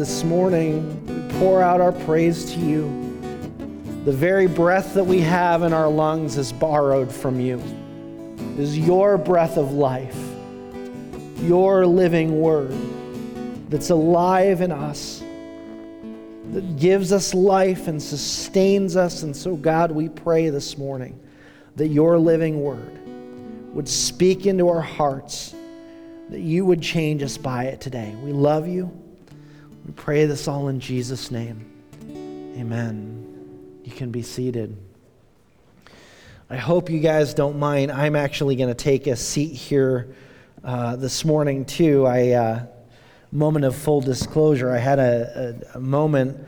This morning, we pour out our praise to you. The very breath that we have in our lungs is borrowed from you. It is your breath of life, your living word that's alive in us, that gives us life and sustains us. And so, God, we pray this morning that your living word would speak into our hearts, that you would change us by it today. We love you. We pray this all in Jesus' name. Amen. You can be seated. I hope you guys don't mind. I'm actually going to take a seat here uh, this morning, too. I, uh, moment of full disclosure, I had a, a, a, moment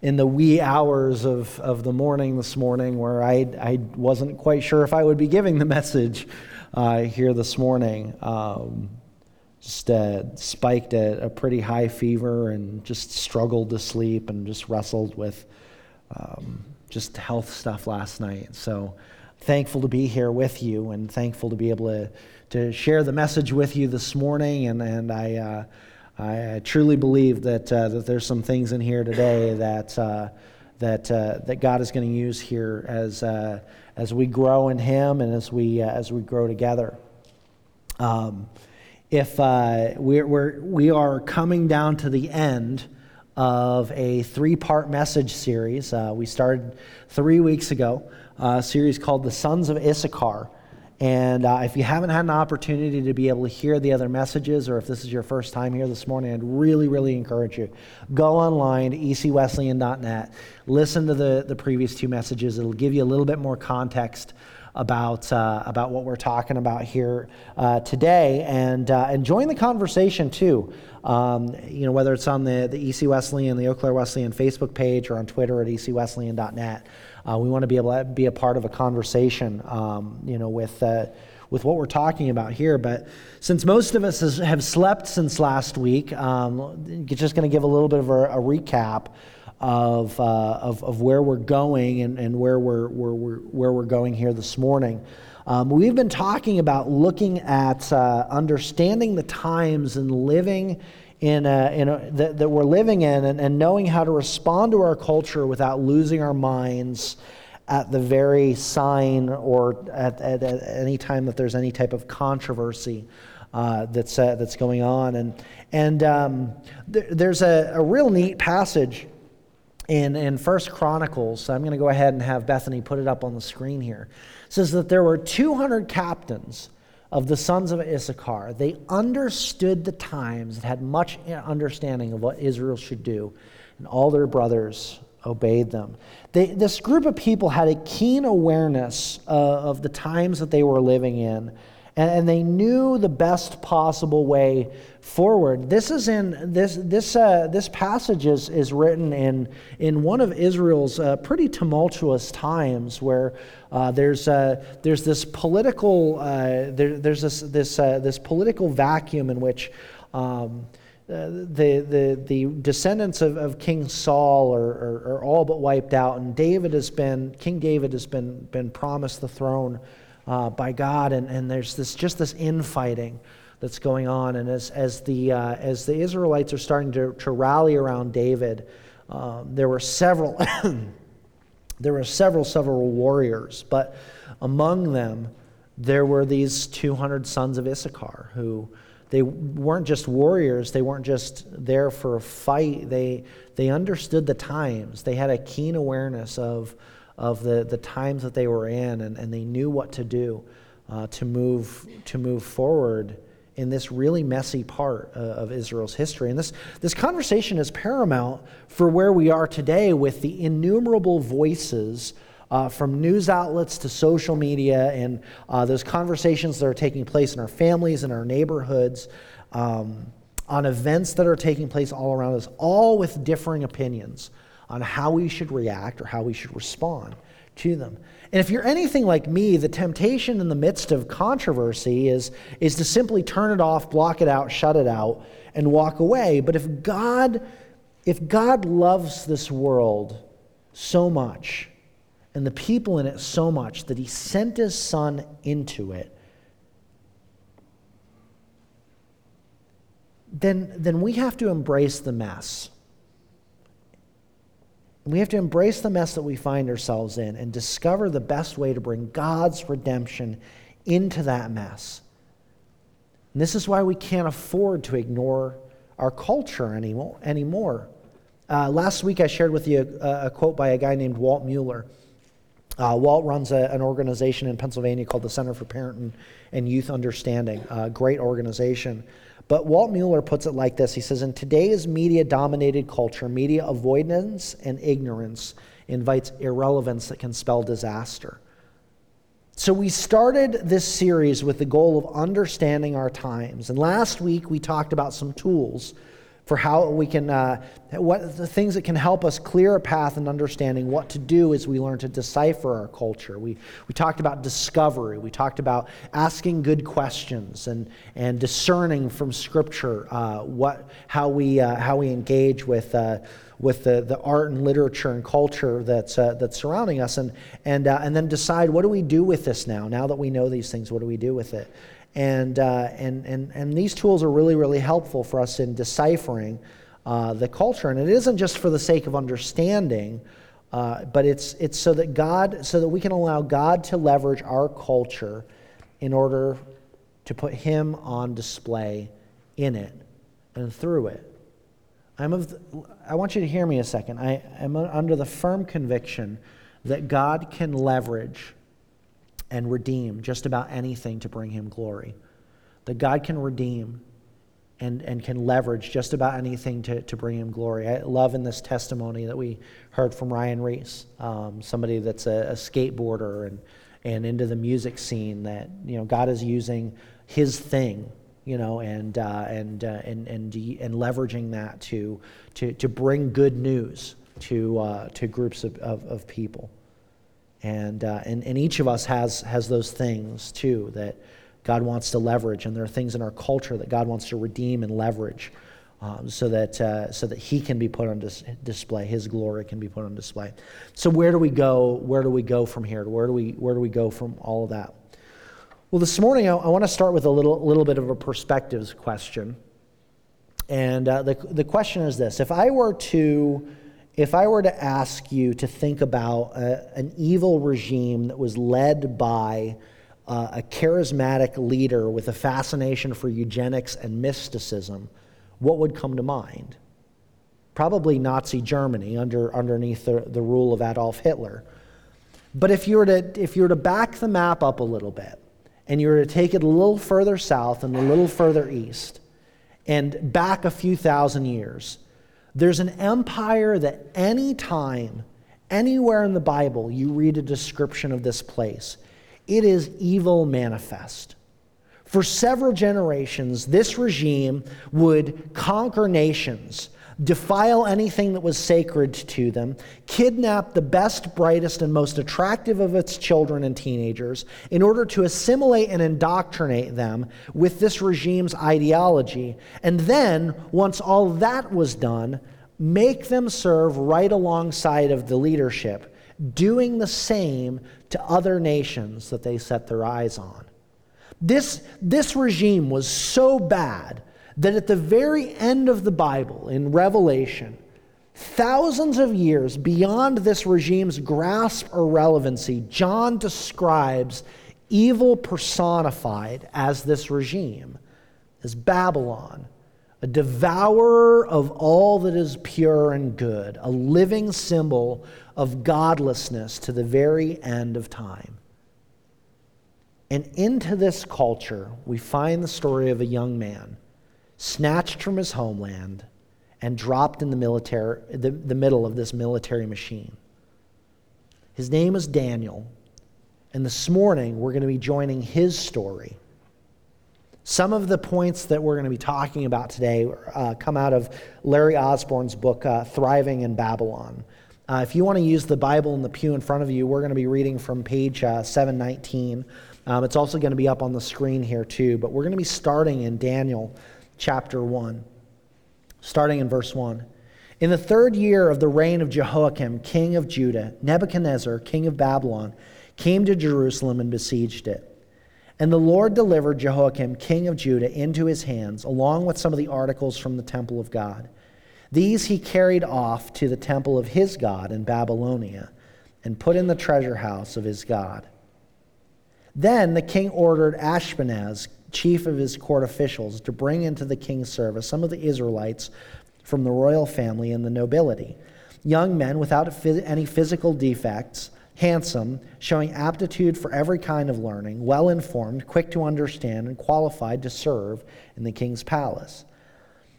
in the wee hours of, of the morning this morning where I, I wasn't quite sure if I would be giving the message uh, here this morning. Um, just uh, spiked a, a, pretty high fever and just struggled to sleep and just wrestled with um, just health stuff last night. So thankful to be here with you and thankful to be able to, to share the message with you this morning. And, and I, uh, I, I, truly believe that, uh, that there's some things in here today that, uh, that, uh, that God is going to use here as, uh, as we grow in Him and as we, as we grow together. Um, if uh, we're, we're, we are coming down to the end of a three part message series. Uh, we started three weeks ago, a series called The Sons of Issachar. And uh, if you haven't had an opportunity to be able to hear the other messages, or if this is your first time here this morning, I'd really, really encourage you. Go online to ecwesleyan.net, listen to the, the previous two messages. It'll give you a little bit more context about, uh, about what we're talking about here uh, today and, uh, and join the conversation too. Um, you know, whether it's on the, the EC Wesleyan, the Eau Claire Wesleyan Facebook page or on Twitter at ecwesleyan.net. Uh, we want to be able to be a part of a conversation, um, you know, with, uh, with what we're talking about here. But since most of us has, have slept since last week, um, just going to give a little bit of a, a recap of, uh, of, of, where we're going and, and where, we're, where, we're, where we're going here this morning. Um, we've been talking about looking at uh, understanding the times and living in, a, in a, that, that, we're living in and, and knowing how to respond to our culture without losing our minds at the very sign or at, at, at any time that there's any type of controversy uh, that's, uh, that's going on. And, and um, th- there's a, a real neat passage in, in First Chronicles, I'm going to go ahead and have Bethany put it up on the screen here. Says that there were 200 captains of the sons of Issachar. They understood the times and had much understanding of what Israel should do, and all their brothers obeyed them. They, this group of people had a keen awareness of the times that they were living in and, and they knew the best possible way forward. This is in this this uh, this passage is, is written in in one of Israel's uh, pretty tumultuous times where uh, there's uh, there's this political uh, there, there's this this uh, this political vacuum in which. Um, the, the, the descendants of, of King Saul are, are, are, all but wiped out, and David has been, King David has been, been promised the throne uh, by God, and, and there's this just this infighting that's going on. And as, as, the, uh, as the Israelites are starting to, to rally around David, um, there were several there were several several warriors, but among them there were these 200 sons of Issachar who they weren't just warriors they weren't just there for a fight they they understood the times they had a keen awareness of of the, the times that they were in, and, and they knew what to do uh, to, move, to move forward in this really messy part uh, of Israel's history. And this, this conversation is paramount for where we are today with the innumerable voices. Uh, from news outlets to social media and uh, those conversations that are taking place in our families and our neighborhoods, um, on events that are taking place all around us, all with differing opinions on how we should react or how we should respond to them. And if you're anything like me, the temptation in the midst of controversy is, is to simply turn it off, block it out, shut it out, and walk away. But if God, if God loves this world so much, and the people in it so much that he sent his son into it, then, then we have to embrace the mess We have to embrace the mess that we find ourselves in and discover the best way to bring God's redemption into that mess. And this is why we can't afford to ignore our culture anymore. Uh, last week, I shared with you a, a, quote by a guy named Walt Mueller. Uh, Walt runs a, an organization in Pennsylvania called the Center for Parent and, and Youth Understanding, a great organization. But Walt Mueller puts it like this He says, In today's media dominated culture, media avoidance and ignorance invites irrelevance that can spell disaster. So, we started this series with the goal of understanding our times. And last week, we talked about some tools for how we can, uh, what the things that can help us clear a path in understanding what to do as we learn to decipher our culture. We, we talked about discovery. We talked about asking good questions and, and discerning from Scripture uh, what, how, we, uh, how we engage with, uh, with the, the art and literature and culture that's, uh, that's surrounding us, and, and, uh, and then decide what do we do with this now? Now that we know these things, what do we do with it? And, uh, and, and, and these tools are really, really helpful for us in deciphering uh, the culture. And it isn't just for the sake of understanding, uh, but it's, it's so that God, so that we can allow God to leverage our culture in order to put Him on display in it and through it. I'm of the, I want you to hear me a second. I am under the firm conviction that God can leverage and redeem just about anything to bring him glory. That God can redeem and, and can leverage just about anything to, to bring him glory. I love in this testimony that we heard from Ryan Reese, um, somebody that's a, a, skateboarder and, and into the music scene, that you know God is using his thing, you know, and, uh, and, uh, and, and, and leveraging that to, to, to bring good news to, uh, to groups of, of, of people. And, uh, and, and each of us has, has those things too that God wants to leverage. And there are things in our culture that God wants to redeem and leverage um, so, that, uh, so that He can be put on dis- display, His glory can be put on display. So, where do we go? Where do we go from here? Where do we, where do we go from all of that? Well, this morning I, I want to start with a little, little bit of a perspectives question. And uh, the, the question is this If I were to if I were to ask you to think about a, an evil regime that was led by uh, a charismatic leader with a fascination for eugenics and mysticism, what would come to mind? Probably Nazi Germany under, underneath the, the rule of Adolf Hitler. But if you, were to, if you were to back the map up a little bit, and you were to take it a little further south and a little further east, and back a few thousand years, there's an empire that any time, anywhere in the Bible, you read a description of this place, it is evil manifest. For several generations, this regime would conquer nations defile anything that was sacred to them, kidnap the best, brightest, and most attractive of its children and teenagers in order to assimilate and indoctrinate them with this regime's ideology. And then, once all that was done, make them serve right alongside of the leadership, doing the same to other nations that they set their eyes on. This, this regime was so bad that at the very end of the Bible, in Revelation, thousands of years beyond this regime's grasp or relevancy, John describes evil personified as this regime, as Babylon, a devourer of all that is pure and good, a living symbol of godlessness to the very end of time. And into this culture, we find the story of a young man snatched from his homeland and dropped in the, military, the, the middle of this military machine. His name is Daniel, and this morning we're going to be joining his story. Some of the points that we're going to be talking about today uh, come out of Larry Osborne's book, uh, Thriving in Babylon. Uh, if you want to use the Bible in the pew in front of you, we're going to be reading from page uh, 719. Um, it's also going to be up on the screen here, too. But we're going to be starting in Daniel chapter 1, starting in verse 1. In the third year of the reign of Jehoiakim, king of Judah, Nebuchadnezzar, king of Babylon, came to Jerusalem and besieged it. And the Lord delivered Jehoiakim, king of Judah, into his hands, along with some of the articles from the temple of God. These he carried off to the temple of his God in Babylonia and put in the treasure house of his God. Then the king ordered Ashpenaz, chief of his court officials, to bring into the king's service some of the Israelites from the royal family and the nobility, young men without any physical defects, handsome, showing aptitude for every kind of learning, well informed, quick to understand, and qualified to serve in the king's palace.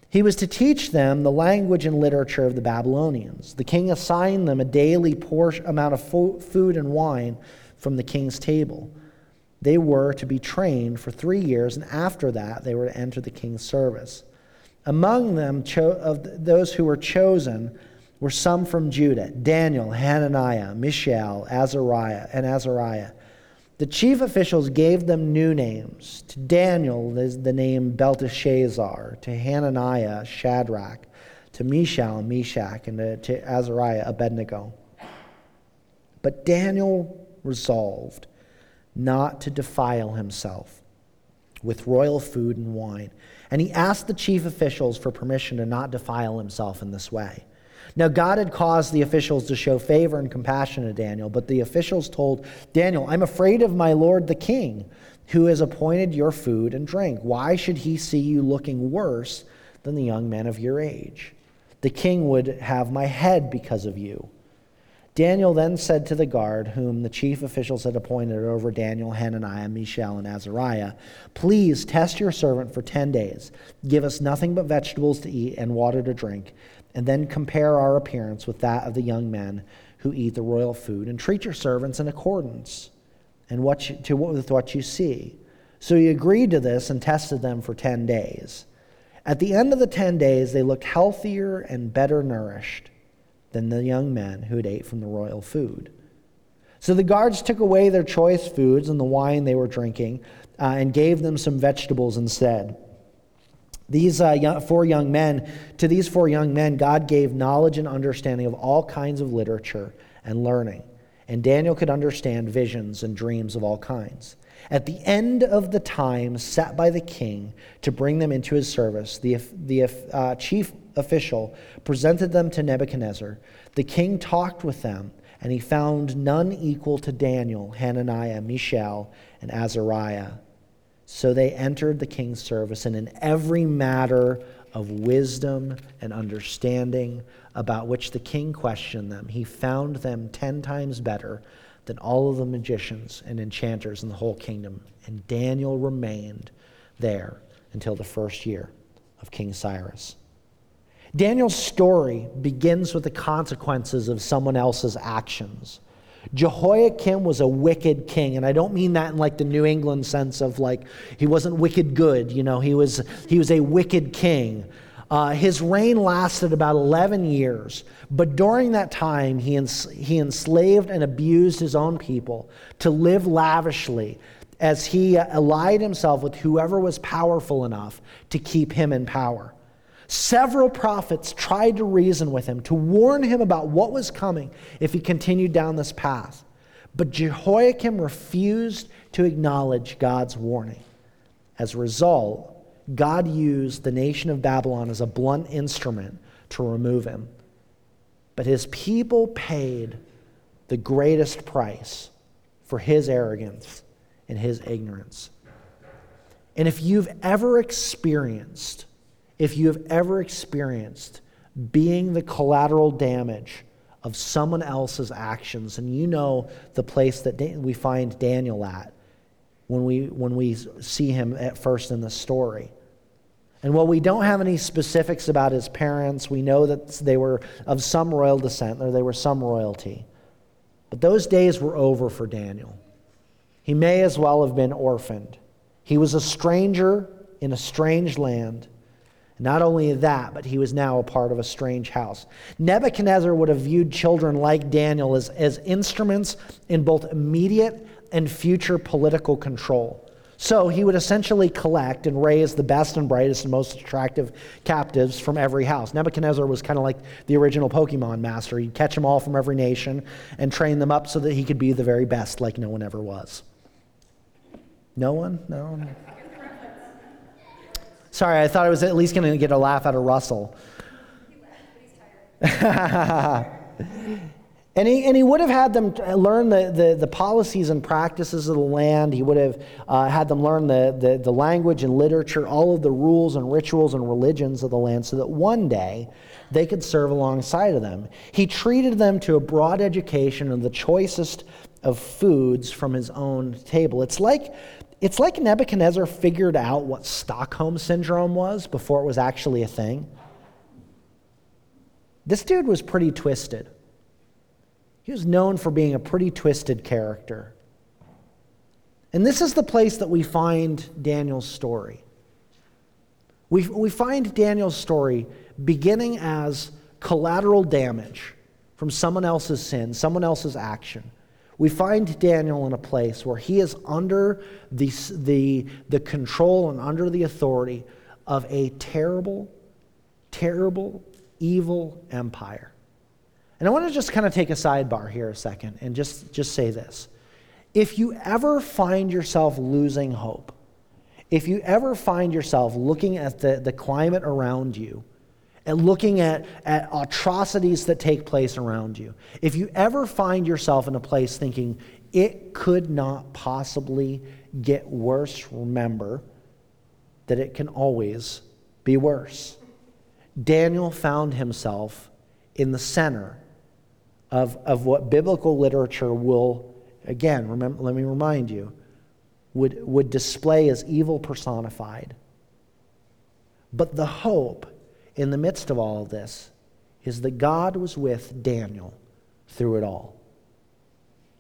He was to teach them the language and literature of the Babylonians. The king assigned them a daily portion, amount of food and wine from the king's table. They were to be trained for three years, and after that, they were to enter the king's service. Among them, cho- of those who were chosen, were some from Judah Daniel, Hananiah, Mishael, Azariah, and Azariah. The chief officials gave them new names. To Daniel, the name Belteshazzar. To Hananiah, Shadrach. To Mishael, Meshach. And to Azariah, Abednego. But Daniel resolved not to defile himself with royal food and wine. And he asked the chief officials for permission to not defile himself in this way. Now, God had caused the officials to show favor and compassion to Daniel, but the officials told Daniel, I'm afraid of my lord the king, who has appointed your food and drink. Why should he see you looking worse than the young men of your age? The king would have my head because of you. Daniel then said to the guard, whom the chief officials had appointed over Daniel, Hananiah, Mishael, and Azariah, Please test your servant for ten days. Give us nothing but vegetables to eat and water to drink, and then compare our appearance with that of the young men who eat the royal food, and treat your servants in accordance and what you, to, with what you see. So he agreed to this and tested them for 10 days. At the end of the 10 days, they looked healthier and better nourished than the young men who had ate from the royal food. So the guards took away their choice foods and the wine they were drinking uh, and gave them some vegetables instead. These uh, young, four young men, to these four young men, God gave knowledge and understanding of all kinds of literature and learning. And Daniel could understand visions and dreams of all kinds. At the end of the time set by the king to bring them into his service, the, the uh, chief official presented them to Nebuchadnezzar. The king talked with them, and he found none equal to Daniel, Hananiah, Mishael, and Azariah so they entered the king's service, and in every matter of wisdom and understanding about which the king questioned them, he found them ten times better than all of the magicians and enchanters in the whole kingdom. And Daniel remained there until the first year of King Cyrus. Daniel's story begins with the consequences of someone else's actions. Jehoiakim was a wicked king, and I don't mean that in like the New England sense of like he wasn't wicked good, you know, he was, he was a wicked king. Uh, his reign lasted about 11 years, but during that time, he, ens- he enslaved and abused his own people to live lavishly as he allied himself with whoever was powerful enough to keep him in power. Several prophets tried to reason with him, to warn him about what was coming if he continued down this path. But Jehoiakim refused to acknowledge God's warning. As a result, God used the nation of Babylon as a blunt instrument to remove him. But his people paid the greatest price for his arrogance and his ignorance. And if you've ever experienced if you have ever experienced being the collateral damage of someone else's actions, and you know the place that we find Daniel at when we, when we see him at first in the story. And while we don't have any specifics about his parents, we know that they were of some royal descent or they were some royalty. But those days were over for Daniel. He may as well have been orphaned. He was a stranger in a strange land. Not only that, but he was now a part of a strange house. Nebuchadnezzar would have viewed children like Daniel as, as instruments in both immediate and future political control. So he would essentially collect and raise the best and brightest and most attractive captives from every house. Nebuchadnezzar was kind of like the original Pokemon master. He'd catch them all from every nation and train them up so that he could be the very best, like no one ever was. No one? No? Sorry, I thought I was at least going to get a laugh out of Russell. And he, and he would have had them learn the, the, the policies and practices of the land. He would have uh, had them learn the, the, the language and literature, all of the rules and rituals and religions of the land, so that one day they could serve alongside of them. He treated them to a broad education of the choicest of foods from his own table. It's like, it's like Nebuchadnezzar figured out what Stockholm syndrome was before it was actually a thing. This dude was pretty twisted. He was known for being a pretty twisted character. And this is the place that we find Daniel's story. We, we find Daniel's story beginning as collateral damage from someone else's sin, someone else's action. We find Daniel in a place where he is under the, the, the control and under the authority of a terrible, terrible, evil empire. And I want to just kind of take a sidebar here a second and just, just say this. If you ever find yourself losing hope, if you ever find yourself looking at the, the climate around you and looking at, at atrocities that take place around you, if you ever find yourself in a place thinking it could not possibly get worse, remember that it can always be worse. Daniel found himself in the center of, of what biblical literature will, again, remember, let me remind you, would, would display as evil personified. But the hope in the midst of all of this is that God was with Daniel through it all.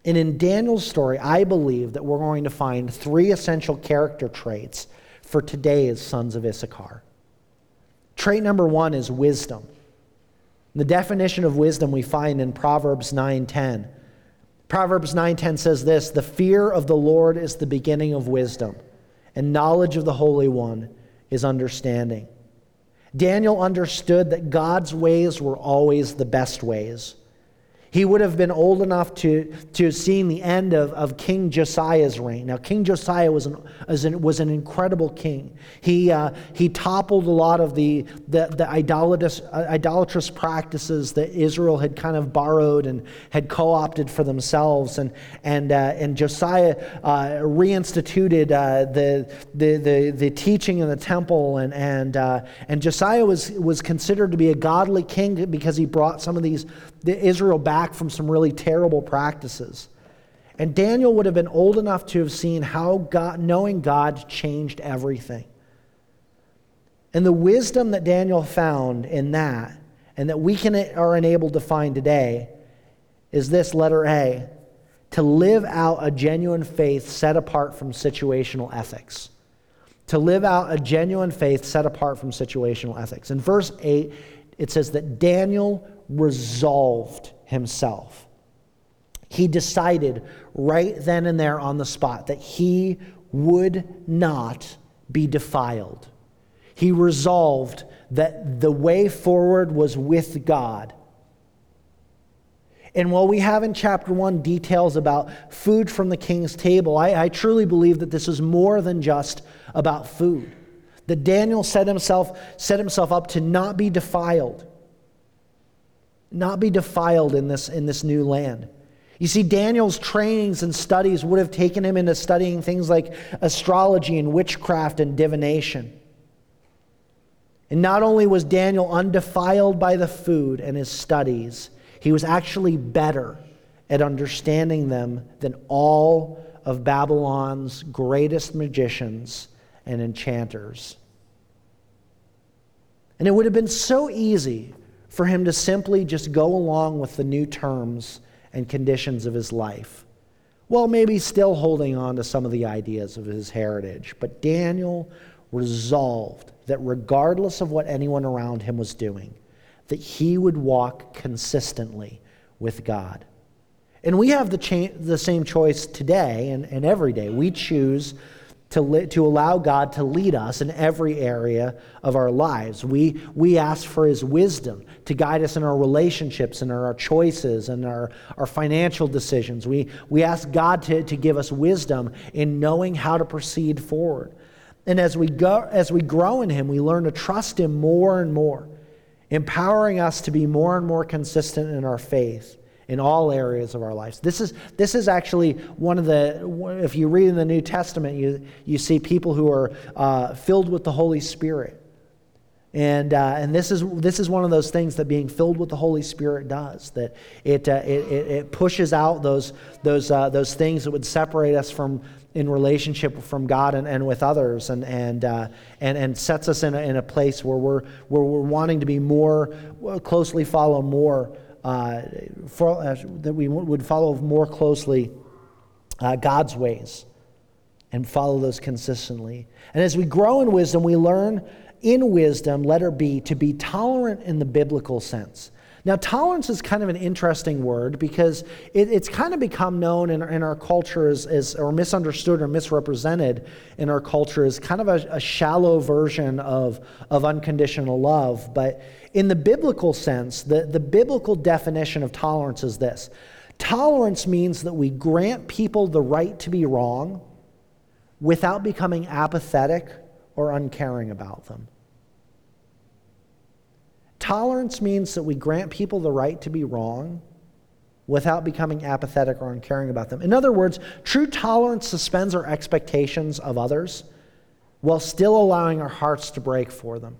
And in Daniel's story, I believe that we're going to find three essential character traits for today's sons of Issachar. Trait number one is wisdom. The definition of wisdom we find in Proverbs 9:10. Proverbs 9:10 says this, "The fear of the Lord is the beginning of wisdom, and knowledge of the Holy One is understanding." Daniel understood that God's ways were always the best ways. He would have been old enough to, to have seen the end of, of King Josiah's reign. Now, King Josiah was an, was an, was an incredible king. He, uh, he toppled a lot of the, the, the idolatrous, uh, idolatrous practices that Israel had kind of borrowed and had co opted for themselves. And, and, uh, and Josiah uh, reinstituted uh, the, the, the, the teaching in the temple. And, and, uh, and Josiah was, was considered to be a godly king because he brought some of these Israel back from some really terrible practices. And Daniel would have been old enough to have seen how God, knowing God changed everything. And the wisdom that Daniel found in that, and that we can, are enabled to find today, is this letter A to live out a genuine faith set apart from situational ethics. To live out a genuine faith set apart from situational ethics. In verse 8, it says that Daniel resolved himself. He decided right then and there on the spot that he would not be defiled. He resolved that the way forward was with God. And while we have in chapter one details about food from the king's table, I, I truly believe that this is more than just about food. That Daniel set himself, set himself up to not be defiled not be defiled in this, in this new land. You see, Daniel's trainings and studies would have taken him into studying things like astrology and witchcraft and divination. And not only was Daniel undefiled by the food and his studies, he was actually better at understanding them than all of Babylon's greatest magicians and enchanters. And it would have been so easy for him to simply just go along with the new terms and conditions of his life. Well, maybe still holding on to some of the ideas of his heritage. But Daniel resolved that regardless of what anyone around him was doing, that he would walk consistently with God. And we have the, cha- the same choice today and, and every day. We choose to, li- to allow God to lead us in every area of our lives. We, we ask for His wisdom to guide us in our relationships and our choices and our, our financial decisions. We, we ask God to, to give us wisdom in knowing how to proceed forward. And as we, go, as we grow in Him, we learn to trust Him more and more empowering us to be more and more consistent in our faith in all areas of our lives. This is, this is actually one of the, if you read in the New Testament, you, you see people who are uh, filled with the Holy Spirit. And, uh, and this, is, this is one of those things that being filled with the Holy Spirit does, that it, uh, it, it, pushes out those, those, uh, those things that would separate us from, in relationship from God and, and with others, and, and, uh, and, and sets us in a, in a place where we're, where we're wanting to be more, closely follow more, uh, for, uh, that we would follow more closely God's ways and follow those consistently. And as we grow in wisdom, we learn in wisdom, letter B, to be tolerant in the biblical sense. Now, tolerance is kind of an interesting word because it, it's kind of become known in, in our culture as, as, or misunderstood or misrepresented in our culture as kind of a, a shallow version of, of unconditional love. But in the biblical sense, the, the biblical definition of tolerance is this tolerance means that we grant people the right to be wrong without becoming apathetic or uncaring about them. Tolerance means that we grant people the right to be wrong without becoming apathetic or uncaring about them. In other words, true tolerance suspends our expectations of others while still allowing our hearts to break for them.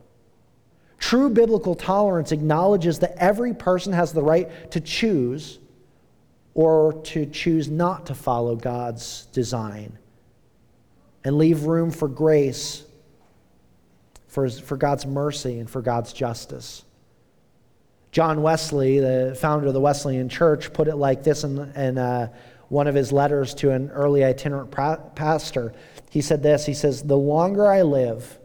True biblical tolerance acknowledges that every person has the right to choose or to choose not to follow God's design and leave room for grace, for, for God's mercy, and for God's justice. John Wesley, the founder of the Wesleyan Church, put it like this in, in uh, one of his letters to an early itinerant pastor. He said this He says, The longer I live,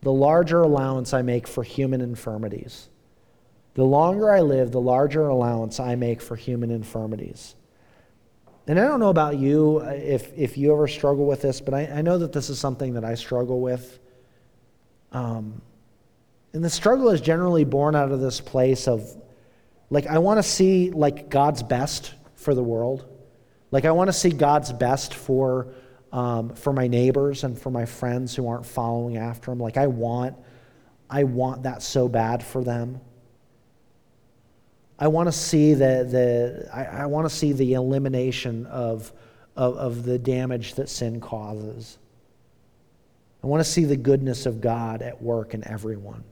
the larger allowance I make for human infirmities. The longer I live, the larger allowance I make for human infirmities. And I don't know about you uh, if, if you ever struggle with this, but I, I know that this is something that I struggle with. Um, and the struggle is generally born out of this place of, like, I want to see, like, God's best for the world. Like, I want to see God's best for, um, for my neighbors and for my friends who aren't following after Him. Like, I want, I want that so bad for them. I want to see the, the I, I want to see the elimination of, of, of the damage that sin causes. I want to see the goodness of God at work in everyone.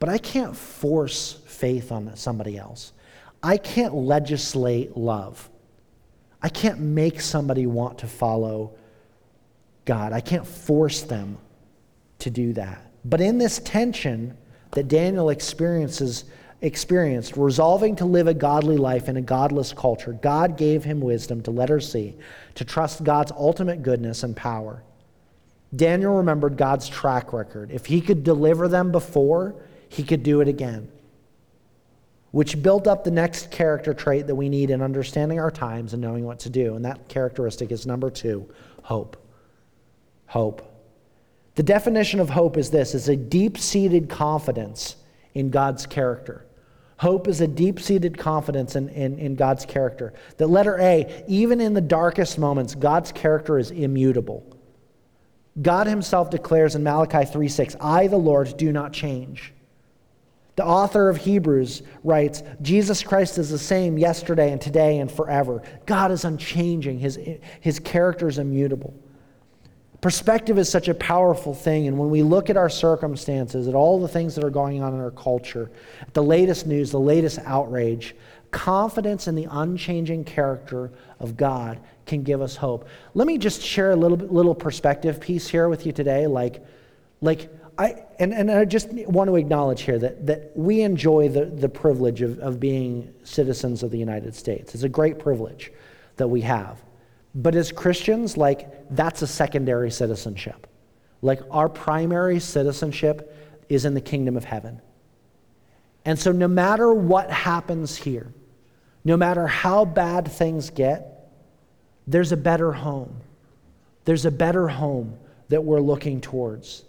But I can't force faith on somebody else. I can't legislate love. I can't make somebody want to follow God. I can't force them to do that. But in this tension that Daniel experiences, experienced, resolving to live a godly life in a godless culture, God gave him wisdom to letter C, to trust God's ultimate goodness and power. Daniel remembered God's track record. If he could deliver them before, he could do it again. Which built up the next character trait that we need in understanding our times and knowing what to do. And that characteristic is number two hope. Hope. The definition of hope is this it's a deep seated confidence in God's character. Hope is a deep seated confidence in, in, in, God's character. The letter A, even in the darkest moments, God's character is immutable. God himself declares in Malachi 3 6, I, the Lord, do not change. The author of Hebrews writes Jesus Christ is the same yesterday and today and forever. God is unchanging, his, his character is immutable. Perspective is such a powerful thing, and when we look at our circumstances, at all the things that are going on in our culture, at the latest news, the latest outrage, confidence in the unchanging character of God can give us hope. Let me just share a little little perspective piece here with you today. Like, like I, and, and I just want to acknowledge here that, that we enjoy the, the privilege of, of being citizens of the United States. It's a great privilege that we have. But as Christians, like, that's a secondary citizenship. Like, our primary citizenship is in the kingdom of heaven. And so, no matter what happens here, no matter how bad things get, there's a better home. There's a better home that we're looking towards.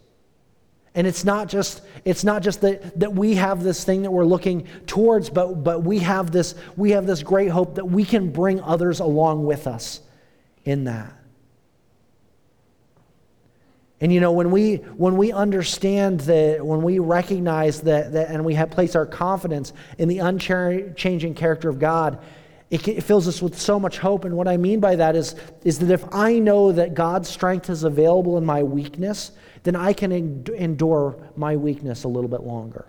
And it's not just, it's not just that, that we have this thing that we're looking towards, but, but we, have this, we have this great hope that we can bring others along with us in that. And you know, when we when we understand that, when we recognize that, that and we have place our confidence in the unchanging character of God, it, it fills us with so much hope. And what I mean by that is, is that if I know that God's strength is available in my weakness, then I can endure my weakness a little bit longer.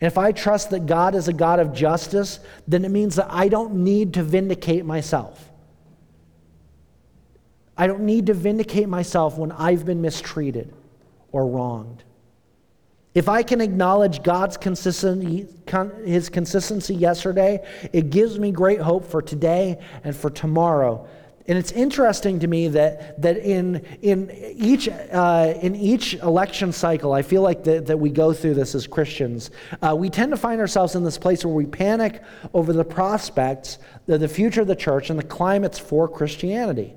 And if I trust that God is a God of justice, then it means that I don't need to vindicate myself. I don't need to vindicate myself when I've been mistreated or wronged. If I can acknowledge God's consistency, his consistency yesterday, it gives me great hope for today and for tomorrow. And it's interesting to me that, that in, in, each, uh, in each election cycle, I feel like that, that we go through this as Christians, uh, we tend to find ourselves in this place where we panic over the prospects, the, the future of the church, and the climates for Christianity.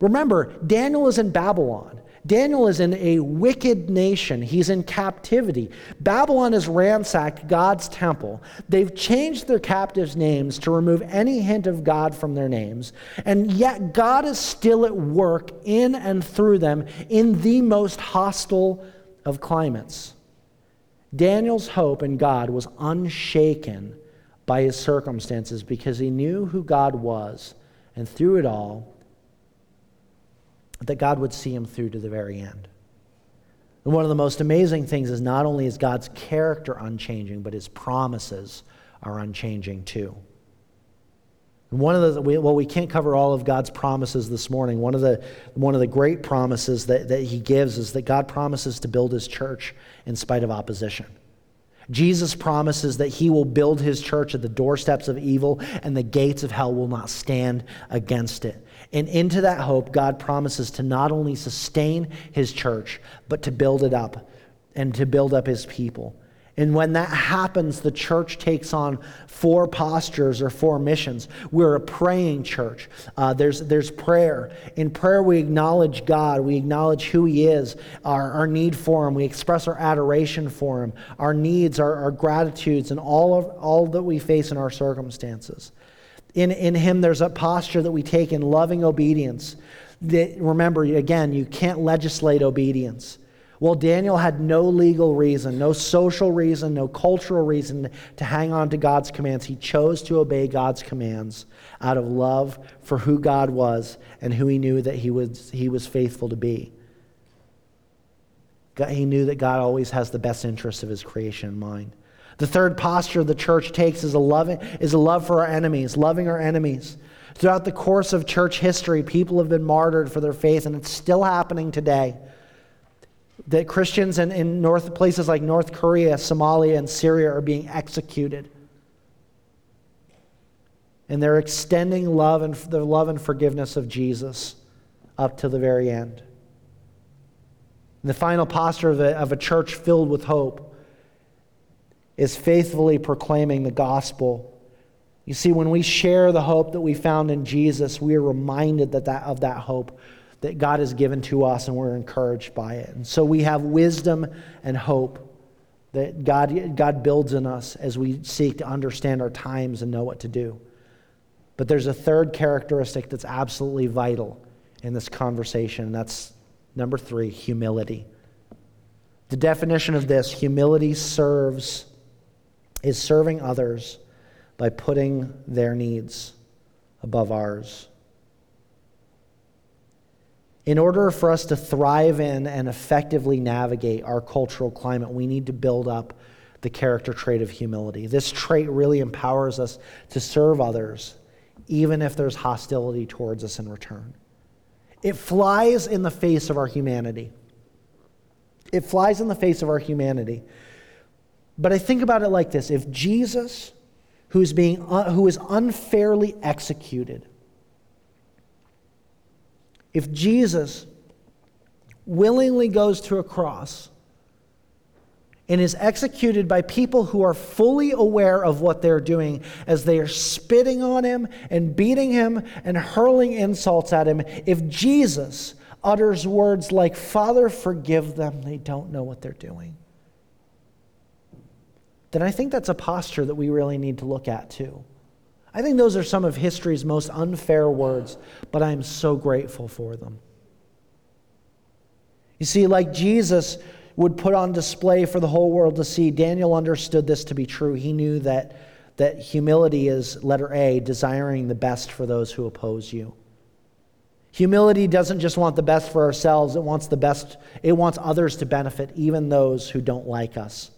Remember, Daniel is in Babylon. Daniel is in a wicked nation. He's in captivity. Babylon has ransacked God's temple. They've changed their captives' names to remove any hint of God from their names. And yet, God is still at work in and through them in the most hostile of climates. Daniel's hope in God was unshaken by his circumstances because he knew who God was. And through it all, that God would see him through to the very end. And one of the most amazing things is not only is God's character unchanging, but his promises are unchanging too. And one of the well, we can't cover all of God's promises this morning. One of the one of the great promises that, that he gives is that God promises to build his church in spite of opposition. Jesus promises that he will build his church at the doorsteps of evil and the gates of hell will not stand against it. And into that hope, God promises to not only sustain his church, but to build it up and to build up his people. And when that happens, the church takes on four postures or four missions. We're a praying church. Uh, there's, there's prayer. In prayer, we acknowledge God. We acknowledge who He is, our, our need for Him. We express our adoration for Him, our needs, our, our gratitudes, and all, of, all that we face in our circumstances. In, in Him, there's a posture that we take in loving obedience. That, remember, again, you can't legislate obedience. Well, Daniel had no legal reason, no social reason, no cultural reason to hang on to God's commands. He chose to obey God's commands out of love for who God was and who he knew that he was, he was faithful to be. he knew that God always has the best interests of his creation in mind. The third posture the church takes is a, loving, is a love for our enemies, loving our enemies. Throughout the course of church history, people have been martyred for their faith, and it's still happening today. That Christians in, in north, places like North Korea, Somalia, and Syria are being executed. And they're extending love and the love and forgiveness of Jesus up to the very end. And the final posture of a, of a church filled with hope is faithfully proclaiming the gospel. You see, when we share the hope that we found in Jesus, we are reminded that, that of that hope that God has given to us, and we're encouraged by it. And so we have wisdom and hope that God, God builds in us as we seek to understand our times and know what to do. But there's a third characteristic that's absolutely vital in this conversation, and that's number three humility. The definition of this humility serves is serving others by putting their needs above ours. In order for us to thrive in and effectively navigate our cultural climate, we need to build up the character trait of humility. This trait really empowers us to serve others, even if there's hostility towards us in return. It flies in the face of our humanity. It flies in the face of our humanity. But I think about it like this. If Jesus, who's being, uh, who is unfairly executed, if Jesus willingly goes to a cross and is executed by people who are fully aware of what they're doing as they are spitting on him and beating him and hurling insults at him, if Jesus utters words like, Father, forgive them, they don't know what they're doing then I think that's a posture that we really need to look at too. I think those are some of history's most unfair words, but I am so grateful for them. You see, like Jesus would put on display for the whole world to see, Daniel understood this to be true. He knew that, that humility is, letter A, desiring the best for those who oppose you. Humility doesn't just want the best for ourselves, it wants the best, it wants others to benefit, even those who don't like us.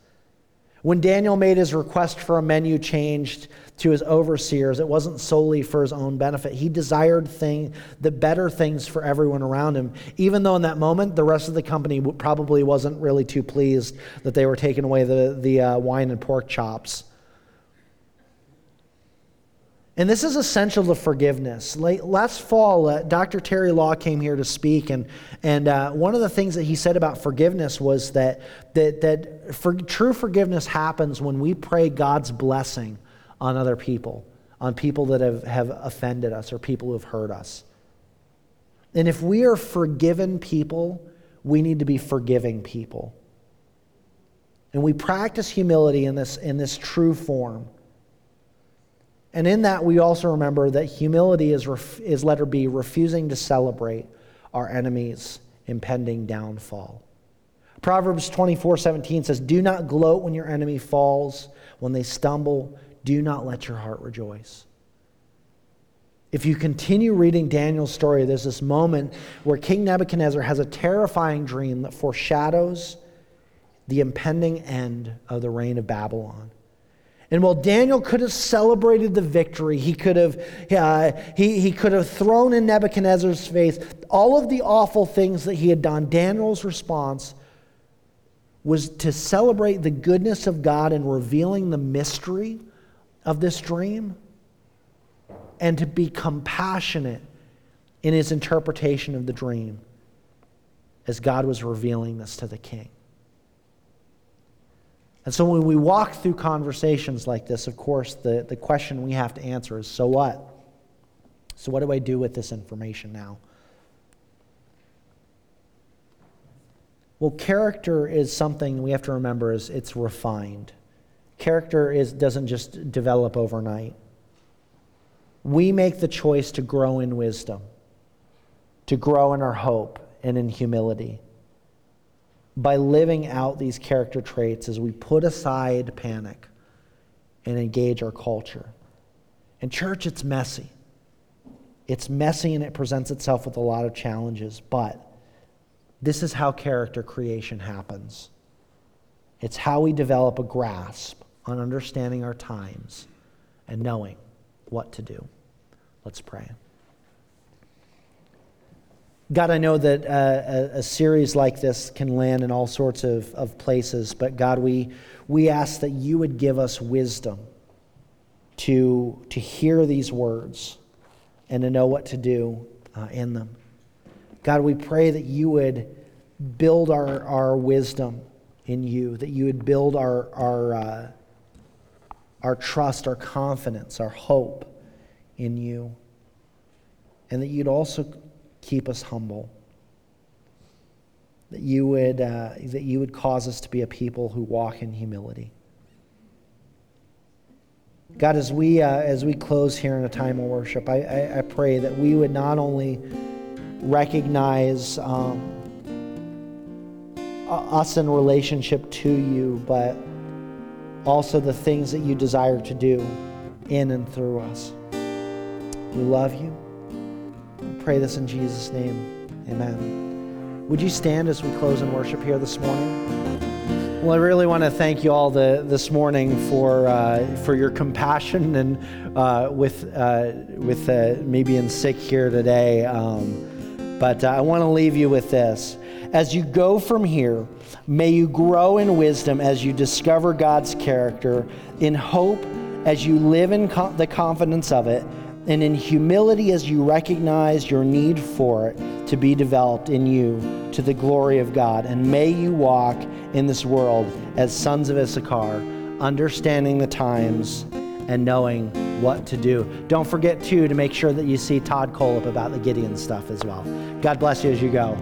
When Daniel made his request for a menu changed to his overseers, it wasn't solely for his own benefit. He desired thing, the better things for everyone around him, even though in that moment the rest of the company probably wasn't really too pleased that they were taking away the, the uh, wine and pork chops. And this is essential to forgiveness. Last fall, uh, Dr. Terry Law came here to speak, and, and uh, one of the things that he said about forgiveness was that, that, that for, true forgiveness happens when we pray God's blessing on other people, on people that have, have offended us or people who have hurt us. And if we are forgiven people, we need to be forgiving people. And we practice humility in this, in this true form. And in that, we also remember that humility is, ref- is letter B, refusing to celebrate our enemy's impending downfall. Proverbs 24 17 says, Do not gloat when your enemy falls, when they stumble, do not let your heart rejoice. If you continue reading Daniel's story, there's this moment where King Nebuchadnezzar has a terrifying dream that foreshadows the impending end of the reign of Babylon. And while Daniel could have celebrated the victory, he could have, uh, he, he could have thrown in Nebuchadnezzar's face all of the awful things that he had done, Daniel's response was to celebrate the goodness of God in revealing the mystery of this dream and to be compassionate in his interpretation of the dream as God was revealing this to the king. And so when we walk through conversations like this, of course, the, the question we have to answer is so what? So, what do I do with this information now? Well, character is something we have to remember is it's refined. Character is, doesn't just develop overnight. We make the choice to grow in wisdom, to grow in our hope and in humility by living out these character traits as we put aside panic and engage our culture. In church, it's messy. It's messy and it presents itself with a lot of challenges, but this is how character creation happens. It's how we develop a grasp on understanding our times and knowing what to do. Let's pray. God, I know that uh, a, a, series like this can land in all sorts of, of places, but God, we, we ask that you would give us wisdom to, to hear these words and to know what to do uh, in them. God, we pray that you would build our, our wisdom in you, that you would build our, our, uh, our trust, our confidence, our hope in you, and that you'd also keep us humble. That you would, uh, that you would cause us to be a people who walk in humility. God, as we, uh, as we close here in a time of worship, I, I, I pray that we would not only recognize um, us in relationship to you, but also the things that you desire to do in and through us. We love you pray this in Jesus' name. Amen. Would you stand as we close in worship here this morning? Well, I really want to thank you all the, this morning for, uh, for your compassion and uh, with, uh, with uh, me being sick here today. Um, but uh, I want to leave you with this. As you go from here, may you grow in wisdom as you discover God's character, in hope as you live in co- the confidence of it and in humility as you recognize your need for it to be developed in you to the glory of God. And may you walk in this world as sons of Issachar, understanding the times and knowing what to do. Don't forget, too, to make sure that you see Todd Colep about the Gideon stuff as well. God bless you as you go.